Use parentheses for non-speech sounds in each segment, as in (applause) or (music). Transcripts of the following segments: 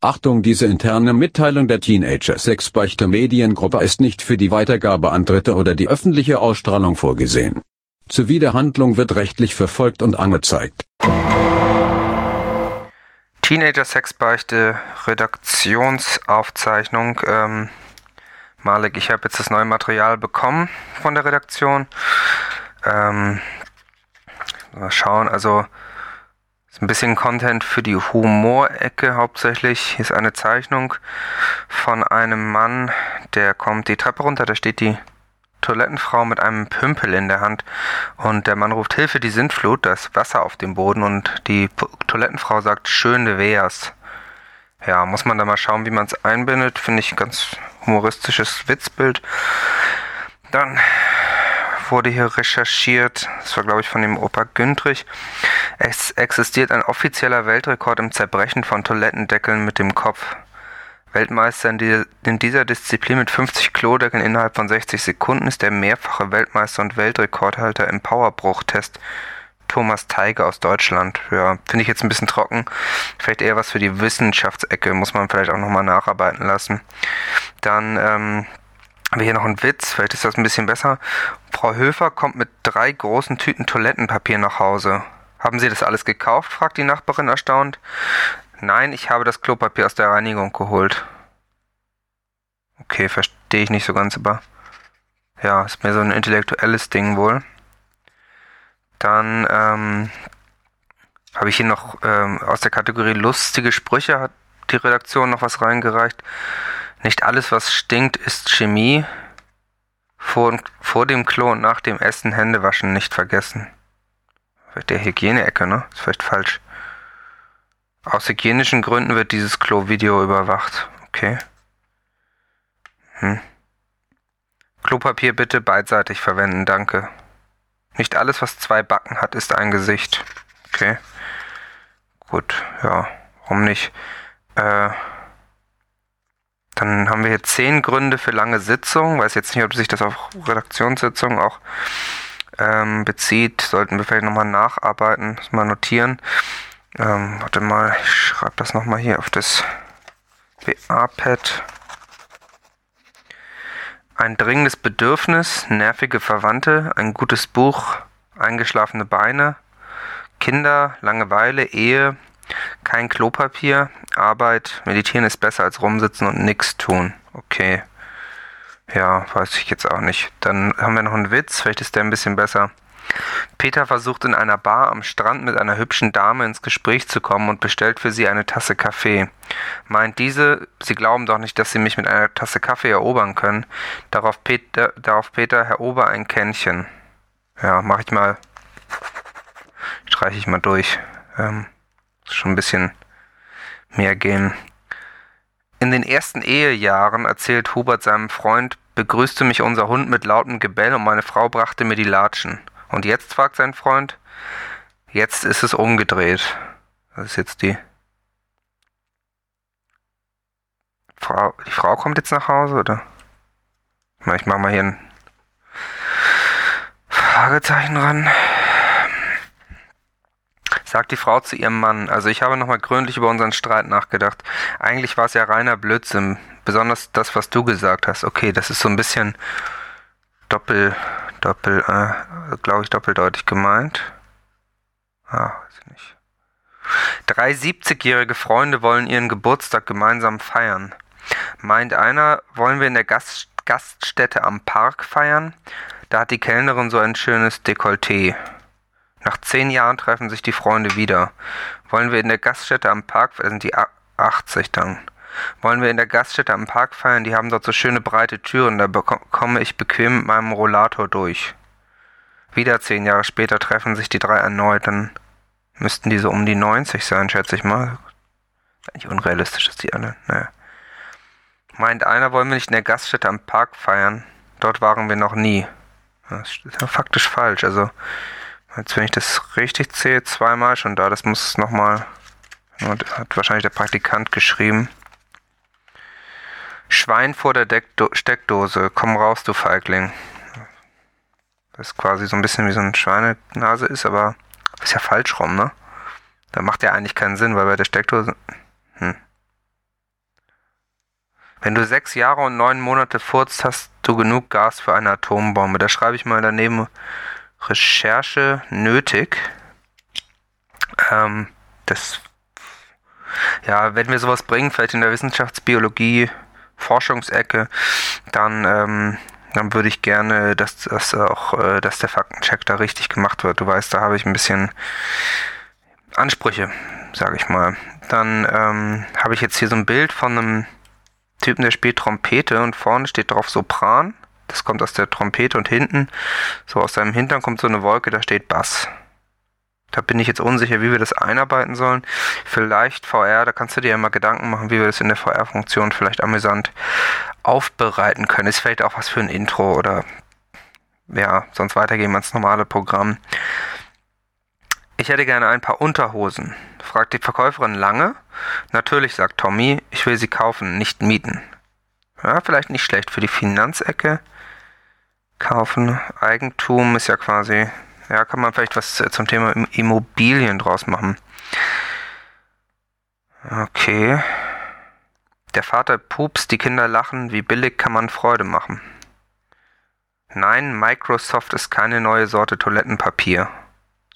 Achtung, diese interne Mitteilung der Teenager Sexbeichte Mediengruppe ist nicht für die Weitergabe an Dritte oder die öffentliche Ausstrahlung vorgesehen. Zuwiderhandlung wird rechtlich verfolgt und angezeigt. Teenager Sexbeichte Redaktionsaufzeichnung. Ähm, Malik, ich habe jetzt das neue Material bekommen von der Redaktion. Ähm, mal schauen, also ein bisschen Content für die Humorecke hauptsächlich. Hier ist eine Zeichnung von einem Mann, der kommt die Treppe runter, da steht die Toilettenfrau mit einem Pümpel in der Hand und der Mann ruft Hilfe, die Sintflut, da ist Wasser auf dem Boden und die Toilettenfrau sagt, schöne wär's. Ja, muss man da mal schauen, wie man es einbindet. Finde ich ein ganz humoristisches Witzbild. Dann wurde hier recherchiert, das war glaube ich von dem Opa Güntrich. Es existiert ein offizieller Weltrekord im Zerbrechen von Toilettendeckeln mit dem Kopf. Weltmeister in, die, in dieser Disziplin mit 50 Klodeckeln innerhalb von 60 Sekunden ist der mehrfache Weltmeister und Weltrekordhalter im Powerbruchtest Thomas Teiger aus Deutschland. Ja, finde ich jetzt ein bisschen trocken. Vielleicht eher was für die Wissenschaftsecke, muss man vielleicht auch nochmal nacharbeiten lassen. Dann ähm, haben wir hier noch einen Witz, vielleicht ist das ein bisschen besser. Frau Höfer kommt mit drei großen Tüten Toilettenpapier nach Hause. Haben Sie das alles gekauft? fragt die Nachbarin erstaunt. Nein, ich habe das Klopapier aus der Reinigung geholt. Okay, verstehe ich nicht so ganz, aber ja, ist mir so ein intellektuelles Ding wohl. Dann ähm, habe ich hier noch ähm, aus der Kategorie lustige Sprüche hat die Redaktion noch was reingereicht. Nicht alles, was stinkt, ist Chemie. Vor, vor dem Klo und nach dem Essen Hände waschen nicht vergessen. Der Hygieneecke, ne? Ist vielleicht falsch. Aus hygienischen Gründen wird dieses Klo Video überwacht. Okay. Hm. Klopapier bitte beidseitig verwenden, danke. Nicht alles, was zwei Backen hat, ist ein Gesicht. Okay. Gut, ja, warum nicht? Äh, dann haben wir hier zehn Gründe für lange Sitzungen. Weiß jetzt nicht, ob sich das auf Redaktionssitzungen auch ähm, bezieht. Sollten wir vielleicht nochmal nacharbeiten, das mal notieren. Ähm, warte mal, ich schreibe das nochmal hier auf das WA-Pad. Ein dringendes Bedürfnis, nervige Verwandte, ein gutes Buch, eingeschlafene Beine, Kinder, Langeweile, Ehe, kein Klopapier, Arbeit, meditieren ist besser als rumsitzen und nichts tun. Okay. Ja, weiß ich jetzt auch nicht. Dann haben wir noch einen Witz, vielleicht ist der ein bisschen besser. Peter versucht in einer Bar am Strand mit einer hübschen Dame ins Gespräch zu kommen und bestellt für sie eine Tasse Kaffee. Meint diese, sie glauben doch nicht, dass sie mich mit einer Tasse Kaffee erobern können. Darauf Peter, darauf Peter Herr Ober ein Kännchen. Ja, mach ich mal. Streiche ich mal durch. Ähm, schon ein bisschen mehr gehen. In den ersten Ehejahren, erzählt Hubert seinem Freund, begrüßte mich unser Hund mit lautem Gebell und meine Frau brachte mir die Latschen. Und jetzt, fragt sein Freund, jetzt ist es umgedreht. Das ist jetzt die Frau, die Frau kommt jetzt nach Hause, oder? Ich mach mal hier ein Fragezeichen ran sagt die Frau zu ihrem Mann. Also ich habe nochmal gründlich über unseren Streit nachgedacht. Eigentlich war es ja reiner Blödsinn. Besonders das, was du gesagt hast. Okay, das ist so ein bisschen doppel, doppel, äh, glaube ich, doppeldeutig gemeint. Ah, weiß ich nicht. Drei 70-jährige Freunde wollen ihren Geburtstag gemeinsam feiern. Meint einer, wollen wir in der Gast Gaststätte am Park feiern? Da hat die Kellnerin so ein schönes Dekolleté. Nach zehn Jahren treffen sich die Freunde wieder. Wollen wir in der Gaststätte am Park, da sind die 80 dann. Wollen wir in der Gaststätte am Park feiern, die haben dort so schöne breite Türen, da komme ich bequem mit meinem Rollator durch. Wieder zehn Jahre später treffen sich die drei erneut, dann müssten die so um die 90 sein, schätze ich mal. Eigentlich unrealistisch, dass die alle, naja. Meint einer, wollen wir nicht in der Gaststätte am Park feiern? Dort waren wir noch nie. Das ist ja faktisch falsch, also Jetzt, wenn ich das richtig zähle, zweimal schon da. Das muss nochmal. Hat wahrscheinlich der Praktikant geschrieben. Schwein vor der Deckdo Steckdose. Komm raus, du Feigling. Das ist quasi so ein bisschen wie so eine Schweinenase ist, aber ist ja falsch rum, ne? Da macht ja eigentlich keinen Sinn, weil bei der Steckdose. Hm. Wenn du sechs Jahre und neun Monate furzt, hast du genug Gas für eine Atombombe. Da schreibe ich mal daneben Recherche nötig. Ähm, das, ja, wenn wir sowas bringen, vielleicht in der Wissenschaftsbiologie, Forschungsecke, dann, ähm, dann würde ich gerne, dass, dass auch, äh, dass der Faktencheck da richtig gemacht wird. Du weißt, da habe ich ein bisschen Ansprüche, sage ich mal. Dann ähm, habe ich jetzt hier so ein Bild von einem Typen, der spielt Trompete und vorne steht drauf Sopran. Das kommt aus der Trompete und hinten, so aus seinem Hintern kommt so eine Wolke, da steht Bass. Da bin ich jetzt unsicher, wie wir das einarbeiten sollen. Vielleicht VR, da kannst du dir ja mal Gedanken machen, wie wir das in der VR-Funktion vielleicht amüsant aufbereiten können. Ist vielleicht auch was für ein Intro oder ja, sonst weitergehen wir ins normale Programm. Ich hätte gerne ein paar Unterhosen, fragt die Verkäuferin lange. Natürlich, sagt Tommy, ich will sie kaufen, nicht mieten. Ja, vielleicht nicht schlecht für die Finanzecke. Kaufen, Eigentum ist ja quasi, ja, kann man vielleicht was zum Thema Immobilien draus machen. Okay. Der Vater pups, die Kinder lachen, wie billig kann man Freude machen. Nein, Microsoft ist keine neue Sorte Toilettenpapier.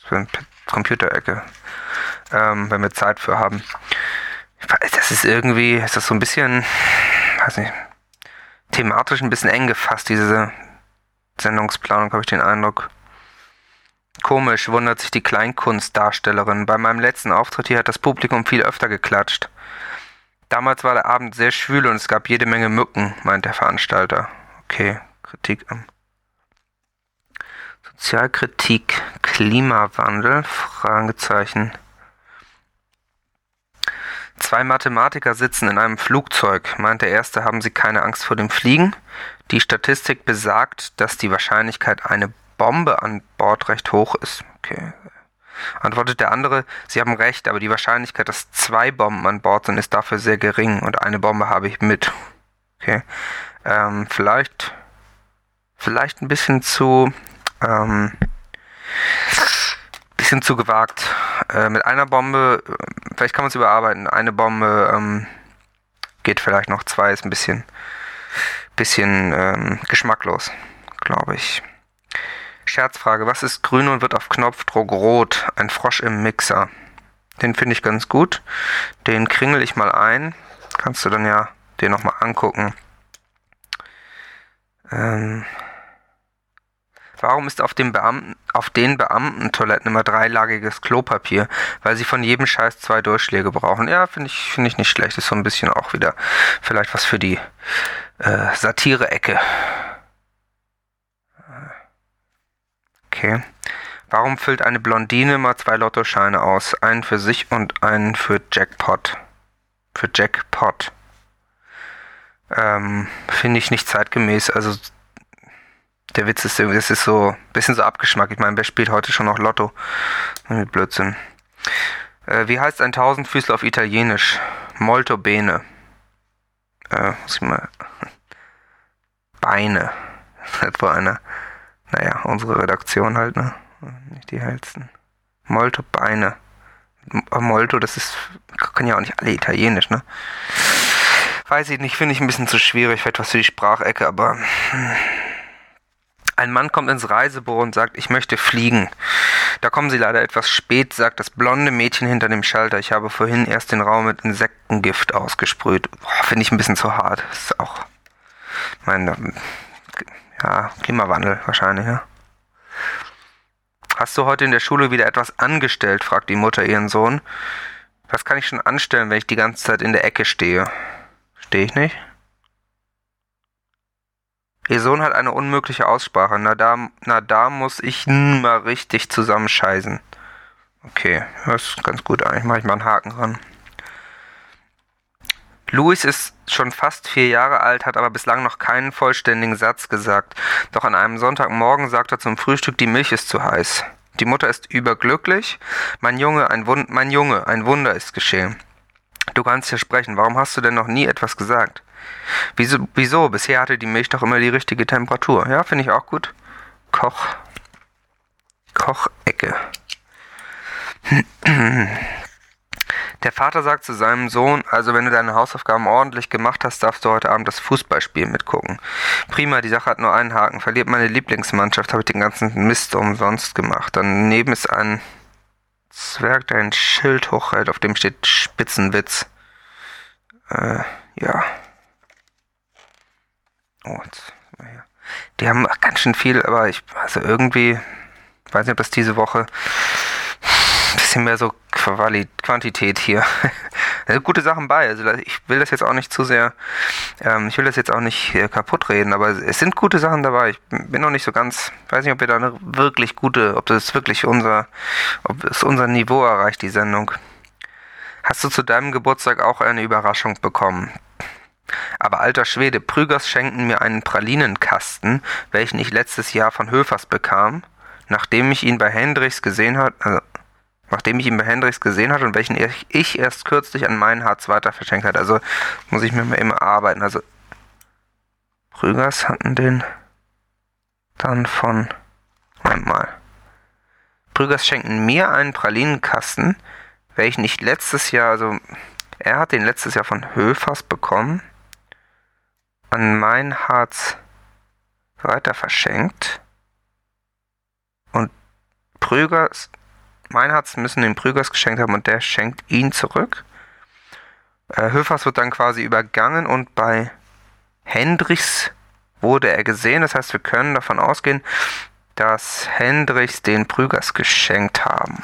Für ein Computerecke, ähm, wenn wir Zeit für haben. Das ist irgendwie, ist das so ein bisschen, weiß nicht, thematisch ein bisschen eng gefasst, diese Sendungsplanung, habe ich den Eindruck. Komisch, wundert sich die Kleinkunstdarstellerin. Bei meinem letzten Auftritt hier hat das Publikum viel öfter geklatscht. Damals war der Abend sehr schwül und es gab jede Menge Mücken, meint der Veranstalter. Okay, Kritik am Sozialkritik, Klimawandel? Fragezeichen. Zwei Mathematiker sitzen in einem Flugzeug. Meint der erste, haben sie keine Angst vor dem Fliegen? Die Statistik besagt, dass die Wahrscheinlichkeit, eine Bombe an Bord recht hoch ist. Okay. Antwortet der andere, Sie haben recht, aber die Wahrscheinlichkeit, dass zwei Bomben an Bord sind, ist dafür sehr gering und eine Bombe habe ich mit. Okay. Ähm, vielleicht, vielleicht ein bisschen zu ähm, bisschen zu gewagt. Äh, mit einer Bombe, äh, vielleicht kann man es überarbeiten. Eine Bombe ähm, geht vielleicht noch, zwei ist ein bisschen, bisschen ähm, geschmacklos, glaube ich. Scherzfrage, was ist grün und wird auf Knopfdruck rot? Ein Frosch im Mixer. Den finde ich ganz gut. Den kringel ich mal ein. Kannst du dann ja den nochmal angucken. Ähm, Warum ist auf, dem Beamten, auf den Beamtentoiletten immer dreilagiges Klopapier? Weil sie von jedem Scheiß zwei Durchschläge brauchen. Ja, finde ich, finde ich nicht schlecht. Ist so ein bisschen auch wieder vielleicht was für die äh, Satire-Ecke. Okay. Warum füllt eine Blondine immer zwei Lottoscheine aus? Einen für sich und einen für Jackpot. Für Jackpot. Ähm, finde ich nicht zeitgemäß. Also der Witz ist, es ist so ein bisschen so Abgeschmack. Ich meine, wer spielt heute schon noch Lotto? Blödsinn. Äh, wie heißt ein Tausendfüßler auf Italienisch? Molto bene. Äh, muss ich mal. Beine. (laughs) Etwa eine. Naja, unsere Redaktion halt, ne? Nicht die hellsten. Molto Beine. Molto, das ist. Können ja auch nicht alle Italienisch, ne? Weiß ich nicht, finde ich ein bisschen zu schwierig. Vielleicht was für die Sprachecke, aber. Hm. Ein Mann kommt ins Reisebüro und sagt, ich möchte fliegen. Da kommen Sie leider etwas spät, sagt das blonde Mädchen hinter dem Schalter. Ich habe vorhin erst den Raum mit Insektengift ausgesprüht. Finde ich ein bisschen zu hart. Das ist auch, mein, ja, Klimawandel wahrscheinlich, ja. Hast du heute in der Schule wieder etwas angestellt? fragt die Mutter ihren Sohn. Was kann ich schon anstellen, wenn ich die ganze Zeit in der Ecke stehe? Stehe ich nicht? Ihr Sohn hat eine unmögliche Aussprache. Na da, na da muss ich mal richtig zusammenscheißen. Okay, das ist ganz gut eigentlich. Mache ich mal einen Haken dran. Louis ist schon fast vier Jahre alt, hat aber bislang noch keinen vollständigen Satz gesagt. Doch an einem Sonntagmorgen sagt er zum Frühstück, die Milch ist zu heiß. Die Mutter ist überglücklich. Mein Junge, ein Wund mein Junge, ein Wunder ist geschehen. Du kannst hier sprechen. Warum hast du denn noch nie etwas gesagt? Wieso, wieso? Bisher hatte die Milch doch immer die richtige Temperatur. Ja, finde ich auch gut. Koch. Kochecke. Der Vater sagt zu seinem Sohn, also wenn du deine Hausaufgaben ordentlich gemacht hast, darfst du heute Abend das Fußballspiel mitgucken. Prima, die Sache hat nur einen Haken. Verliert meine Lieblingsmannschaft, habe ich den ganzen Mist umsonst gemacht. Daneben ist ein Zwerg, der ein Schild hochhält, auf dem steht Spitzenwitz. Äh, ja. Oh, jetzt, die haben ganz schön viel, aber ich, also irgendwie, weiß nicht, ob das diese Woche ein bisschen mehr so Quali Quantität hier. (laughs) gute Sachen bei. Also ich will das jetzt auch nicht zu sehr, ähm, ich will das jetzt auch nicht äh, kaputt reden, aber es sind gute Sachen dabei. Ich bin noch nicht so ganz, weiß nicht, ob wir da eine wirklich gute, ob das wirklich unser, ob es unser Niveau erreicht, die Sendung. Hast du zu deinem Geburtstag auch eine Überraschung bekommen? Aber alter Schwede, Prügers schenken mir einen Pralinenkasten, welchen ich letztes Jahr von Höfers bekam, nachdem ich ihn bei Hendrichs gesehen hat, also nachdem ich ihn bei Hendricks gesehen hatte und welchen ich erst kürzlich an meinen Hartz weiter verschenkt hat. Also muss ich mir mal immer arbeiten. Also Rügers hatten den dann von. Moment mal. Brügers schenken mir einen Pralinenkasten, welchen ich letztes Jahr, also er hat den letztes Jahr von Höfers bekommen, an mein Harz weiter verschenkt und Prügers Meinhards müssen den Prügers geschenkt haben und der schenkt ihn zurück. Äh, Höfers wird dann quasi übergangen und bei Hendrichs wurde er gesehen. Das heißt, wir können davon ausgehen, dass Hendrichs den Prügers geschenkt haben.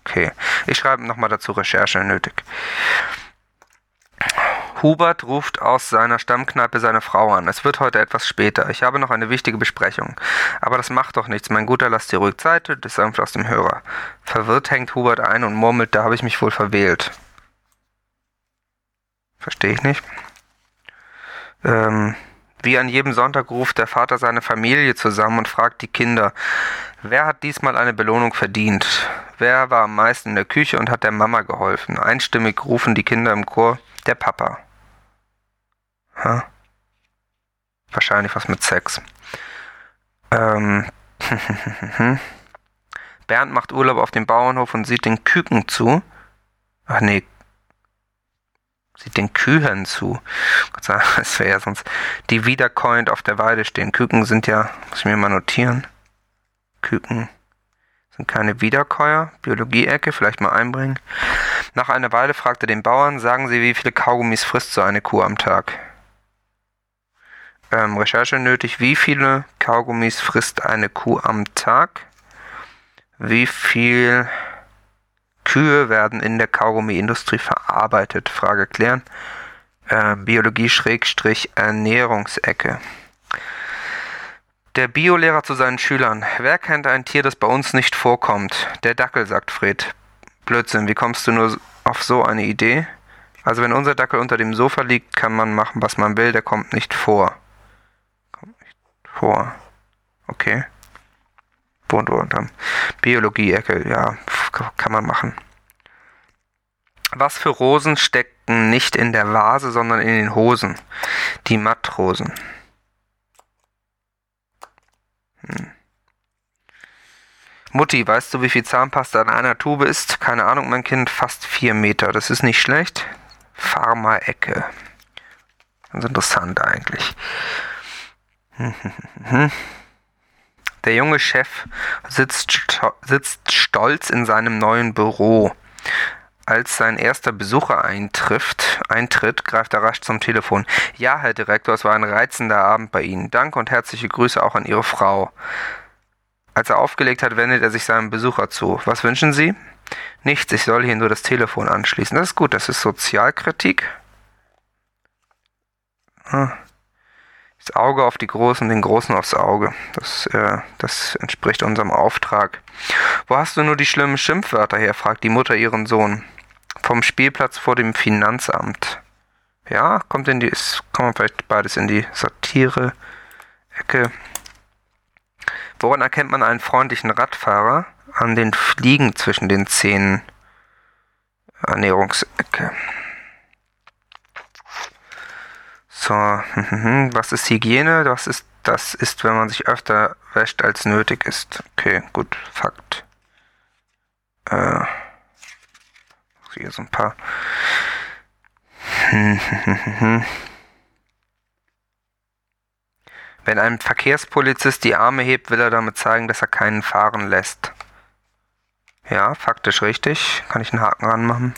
Okay, ich schreibe nochmal dazu Recherche nötig. Hubert ruft aus seiner Stammkneipe seine Frau an. Es wird heute etwas später. Ich habe noch eine wichtige Besprechung. Aber das macht doch nichts. Mein Guter, lass dir ruhig Zeit, das sanft aus dem Hörer. Verwirrt hängt Hubert ein und murmelt, da habe ich mich wohl verwählt. Verstehe ich nicht. Ähm, wie an jedem Sonntag ruft der Vater seine Familie zusammen und fragt die Kinder, wer hat diesmal eine Belohnung verdient? Wer war am meisten in der Küche und hat der Mama geholfen? Einstimmig rufen die Kinder im Chor, der Papa. Ha? Wahrscheinlich was mit Sex. Ähm. (laughs) Bernd macht Urlaub auf dem Bauernhof und sieht den Küken zu. Ach nee. Sieht den Kühen zu. Gott sei Dank, (laughs) das wäre ja sonst. Die wiederkäuend auf der Weide stehen. Küken sind ja, muss ich mir mal notieren. Küken sind keine Wiederkäuer. Biologie-Ecke, vielleicht mal einbringen. Nach einer Weile fragte den Bauern, sagen Sie, wie viele Kaugummis frisst so eine Kuh am Tag? Ähm, Recherche nötig. Wie viele Kaugummis frisst eine Kuh am Tag? Wie viel Kühe werden in der Kaugummiindustrie verarbeitet? Frage klären. Äh, Biologie-Ernährungsecke. Der Biolehrer zu seinen Schülern. Wer kennt ein Tier, das bei uns nicht vorkommt? Der Dackel, sagt Fred. Blödsinn, wie kommst du nur auf so eine Idee? Also wenn unser Dackel unter dem Sofa liegt, kann man machen, was man will, der kommt nicht vor vor. Okay. Und unterm Biologie-Ecke, ja, kann man machen. Was für Rosen stecken nicht in der Vase, sondern in den Hosen? Die Mattrosen. Hm. Mutti, weißt du, wie viel Zahnpasta in einer Tube ist? Keine Ahnung, mein Kind, fast vier Meter. Das ist nicht schlecht. Pharma-Ecke. Ganz interessant eigentlich. (laughs) Der junge Chef sitzt, sitzt stolz in seinem neuen Büro. Als sein erster Besucher eintrifft, eintritt, greift er rasch zum Telefon. Ja, Herr Direktor, es war ein reizender Abend bei Ihnen. Danke und herzliche Grüße auch an Ihre Frau. Als er aufgelegt hat, wendet er sich seinem Besucher zu. Was wünschen Sie? Nichts, ich soll hier nur das Telefon anschließen. Das ist gut, das ist Sozialkritik. Hm. Das Auge auf die Großen, den Großen aufs Auge. Das, äh, das entspricht unserem Auftrag. Wo hast du nur die schlimmen Schimpfwörter her? fragt die Mutter ihren Sohn. Vom Spielplatz vor dem Finanzamt. Ja, kommt in die, ist, kommen vielleicht beides in die Satire-Ecke. Woran erkennt man einen freundlichen Radfahrer? An den Fliegen zwischen den Zähnen. Ernährungsecke. So, (laughs) was ist Hygiene? Das ist, das ist, wenn man sich öfter wäscht, als nötig ist. Okay, gut, Fakt. Äh, Hier so ein paar. (laughs) Wenn ein Verkehrspolizist die Arme hebt, will er damit zeigen, dass er keinen fahren lässt. Ja, faktisch richtig. Kann ich einen Haken ranmachen.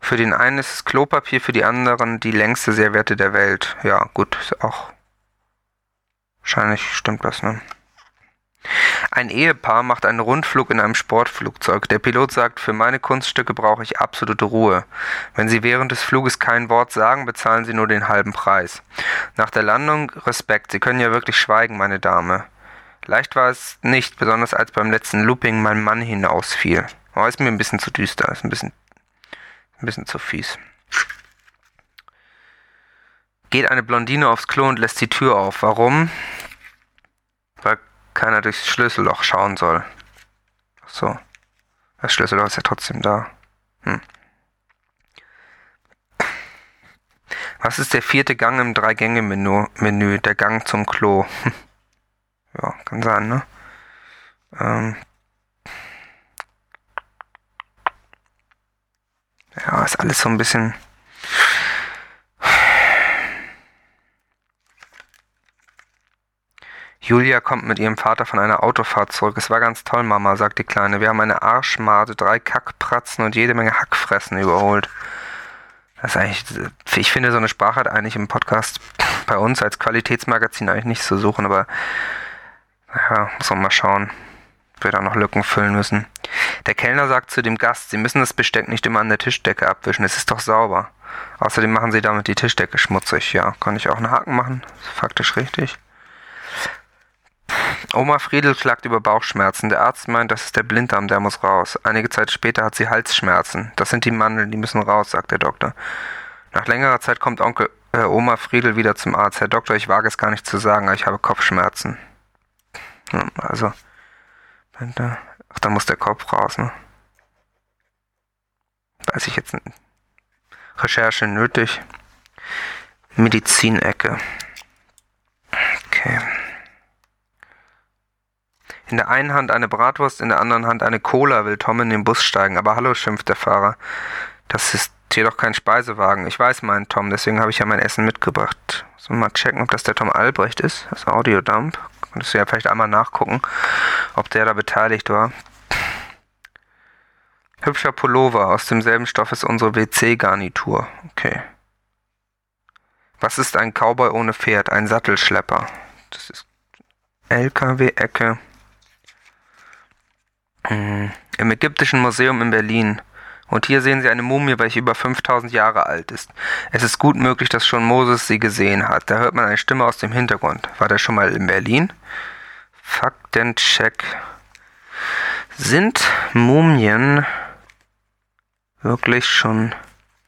Für den einen ist es Klopapier, für die anderen die längste Serviette der Welt. Ja, gut, ist auch. Wahrscheinlich stimmt das, ne? Ein Ehepaar macht einen Rundflug in einem Sportflugzeug. Der Pilot sagt, für meine Kunststücke brauche ich absolute Ruhe. Wenn Sie während des Fluges kein Wort sagen, bezahlen Sie nur den halben Preis. Nach der Landung Respekt, Sie können ja wirklich schweigen, meine Dame. Leicht war es nicht, besonders als beim letzten Looping mein Mann hinausfiel. Oh, ist mir ein bisschen zu düster, ist ein bisschen, ein bisschen zu fies. Geht eine Blondine aufs Klo und lässt die Tür auf. Warum? Weil keiner durchs Schlüsselloch schauen soll. Ach so. Das Schlüsselloch ist ja trotzdem da. Hm. Was ist der vierte Gang im Drei-Gänge-Menü? Menü, der Gang zum Klo. (laughs) ja, kann sein, ne? Ähm. Ist alles so ein bisschen Julia kommt mit ihrem Vater von einer Autofahrt zurück. Es war ganz toll, Mama, sagt die Kleine. Wir haben eine Arschmade, drei Kackpratzen und jede Menge Hackfressen überholt. Das ist eigentlich, ich finde, so eine Sprache hat eigentlich im Podcast bei uns als Qualitätsmagazin eigentlich nicht zu suchen, aber ja, muss man mal schauen, ob wir da noch Lücken füllen müssen. Der Kellner sagt zu dem Gast, Sie müssen das Besteck nicht immer an der Tischdecke abwischen, es ist doch sauber. Außerdem machen Sie damit die Tischdecke schmutzig. Ja, kann ich auch einen Haken machen? Faktisch richtig. Oma Friedel klagt über Bauchschmerzen. Der Arzt meint, das ist der Blinddarm, der muss raus. Einige Zeit später hat sie Halsschmerzen. Das sind die Mandeln, die müssen raus, sagt der Doktor. Nach längerer Zeit kommt Onkel äh, Oma Friedel wieder zum Arzt. Herr Doktor, ich wage es gar nicht zu sagen, aber ich habe Kopfschmerzen. Hm, also, da muss der Kopf raus, ne? Weiß ich jetzt nicht. Recherche nötig. Medizinecke. Okay. In der einen Hand eine Bratwurst, in der anderen Hand eine Cola, will Tom in den Bus steigen. Aber hallo, schimpft der Fahrer. Das ist hier doch kein Speisewagen. Ich weiß meinen Tom, deswegen habe ich ja mein Essen mitgebracht. So, mal checken, ob das der Tom Albrecht ist. Das Audiodump. Könntest du ja vielleicht einmal nachgucken, ob der da beteiligt war. Hübscher Pullover, aus demselben Stoff ist unsere WC-Garnitur. Okay. Was ist ein Cowboy ohne Pferd? Ein Sattelschlepper. Das ist LKW-Ecke. Hm. Im Ägyptischen Museum in Berlin. Und hier sehen Sie eine Mumie, welche über 5000 Jahre alt ist. Es ist gut möglich, dass schon Moses sie gesehen hat. Da hört man eine Stimme aus dem Hintergrund. War der schon mal in Berlin? Faktencheck. Sind Mumien wirklich schon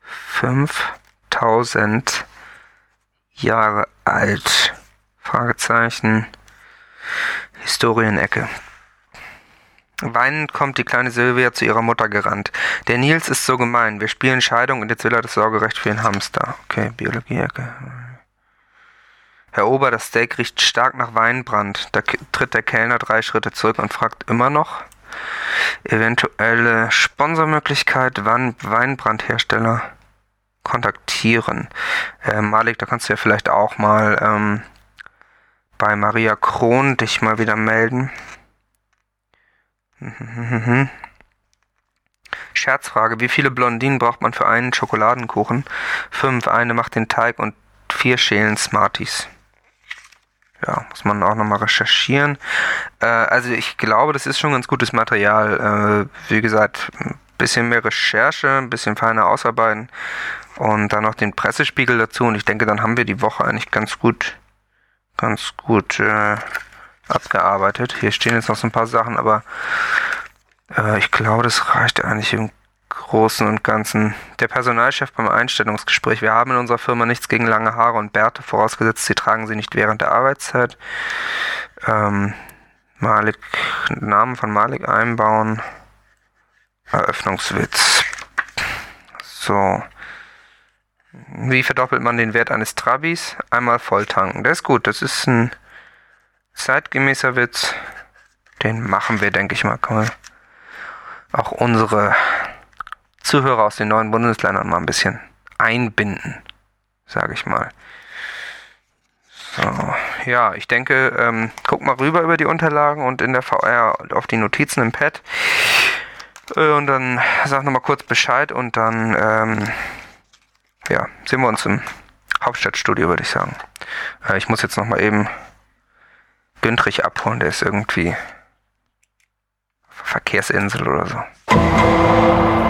5000 Jahre alt? Fragezeichen. Historienecke. Weinend kommt die kleine Silvia zu ihrer Mutter gerannt. Der Nils ist so gemein. Wir spielen Scheidung und jetzt will er das Sorgerecht für den Hamster. Okay, Biologie-Ecke. Herr Ober, das Steak riecht stark nach Weinbrand. Da tritt der Kellner drei Schritte zurück und fragt immer noch. Eventuelle Sponsormöglichkeit, wann Weinbrandhersteller kontaktieren. Äh, Malik, da kannst du ja vielleicht auch mal ähm, bei Maria Kron dich mal wieder melden. Scherzfrage. Wie viele Blondinen braucht man für einen Schokoladenkuchen? Fünf. Eine macht den Teig und vier schälen Smarties. Ja, muss man auch nochmal recherchieren. Äh, also ich glaube, das ist schon ganz gutes Material. Äh, wie gesagt, ein bisschen mehr Recherche, ein bisschen feiner ausarbeiten und dann noch den Pressespiegel dazu. Und ich denke, dann haben wir die Woche eigentlich ganz gut, ganz gut äh, abgearbeitet. Hier stehen jetzt noch so ein paar Sachen, aber äh, ich glaube, das reicht eigentlich im Großen und Ganzen. Der Personalchef beim Einstellungsgespräch. Wir haben in unserer Firma nichts gegen lange Haare und Bärte, vorausgesetzt, sie tragen sie nicht während der Arbeitszeit. Ähm, Malik, Namen von Malik einbauen. Eröffnungswitz. So. Wie verdoppelt man den Wert eines Trabis? Einmal voll tanken. Das ist gut. Das ist ein zeitgemäßer Witz. Den machen wir, denke ich mal. Komm mal. auch unsere Zuhörer aus den neuen Bundesländern mal ein bisschen einbinden, sage ich mal. So, ja, ich denke, ähm, guck mal rüber über die Unterlagen und in der VR auf die Notizen im Pad. Äh, und dann sag nochmal kurz Bescheid und dann, ähm, ja, sehen wir uns im Hauptstadtstudio, würde ich sagen. Äh, ich muss jetzt nochmal eben Güntrich abholen, der ist irgendwie Verkehrsinsel oder so.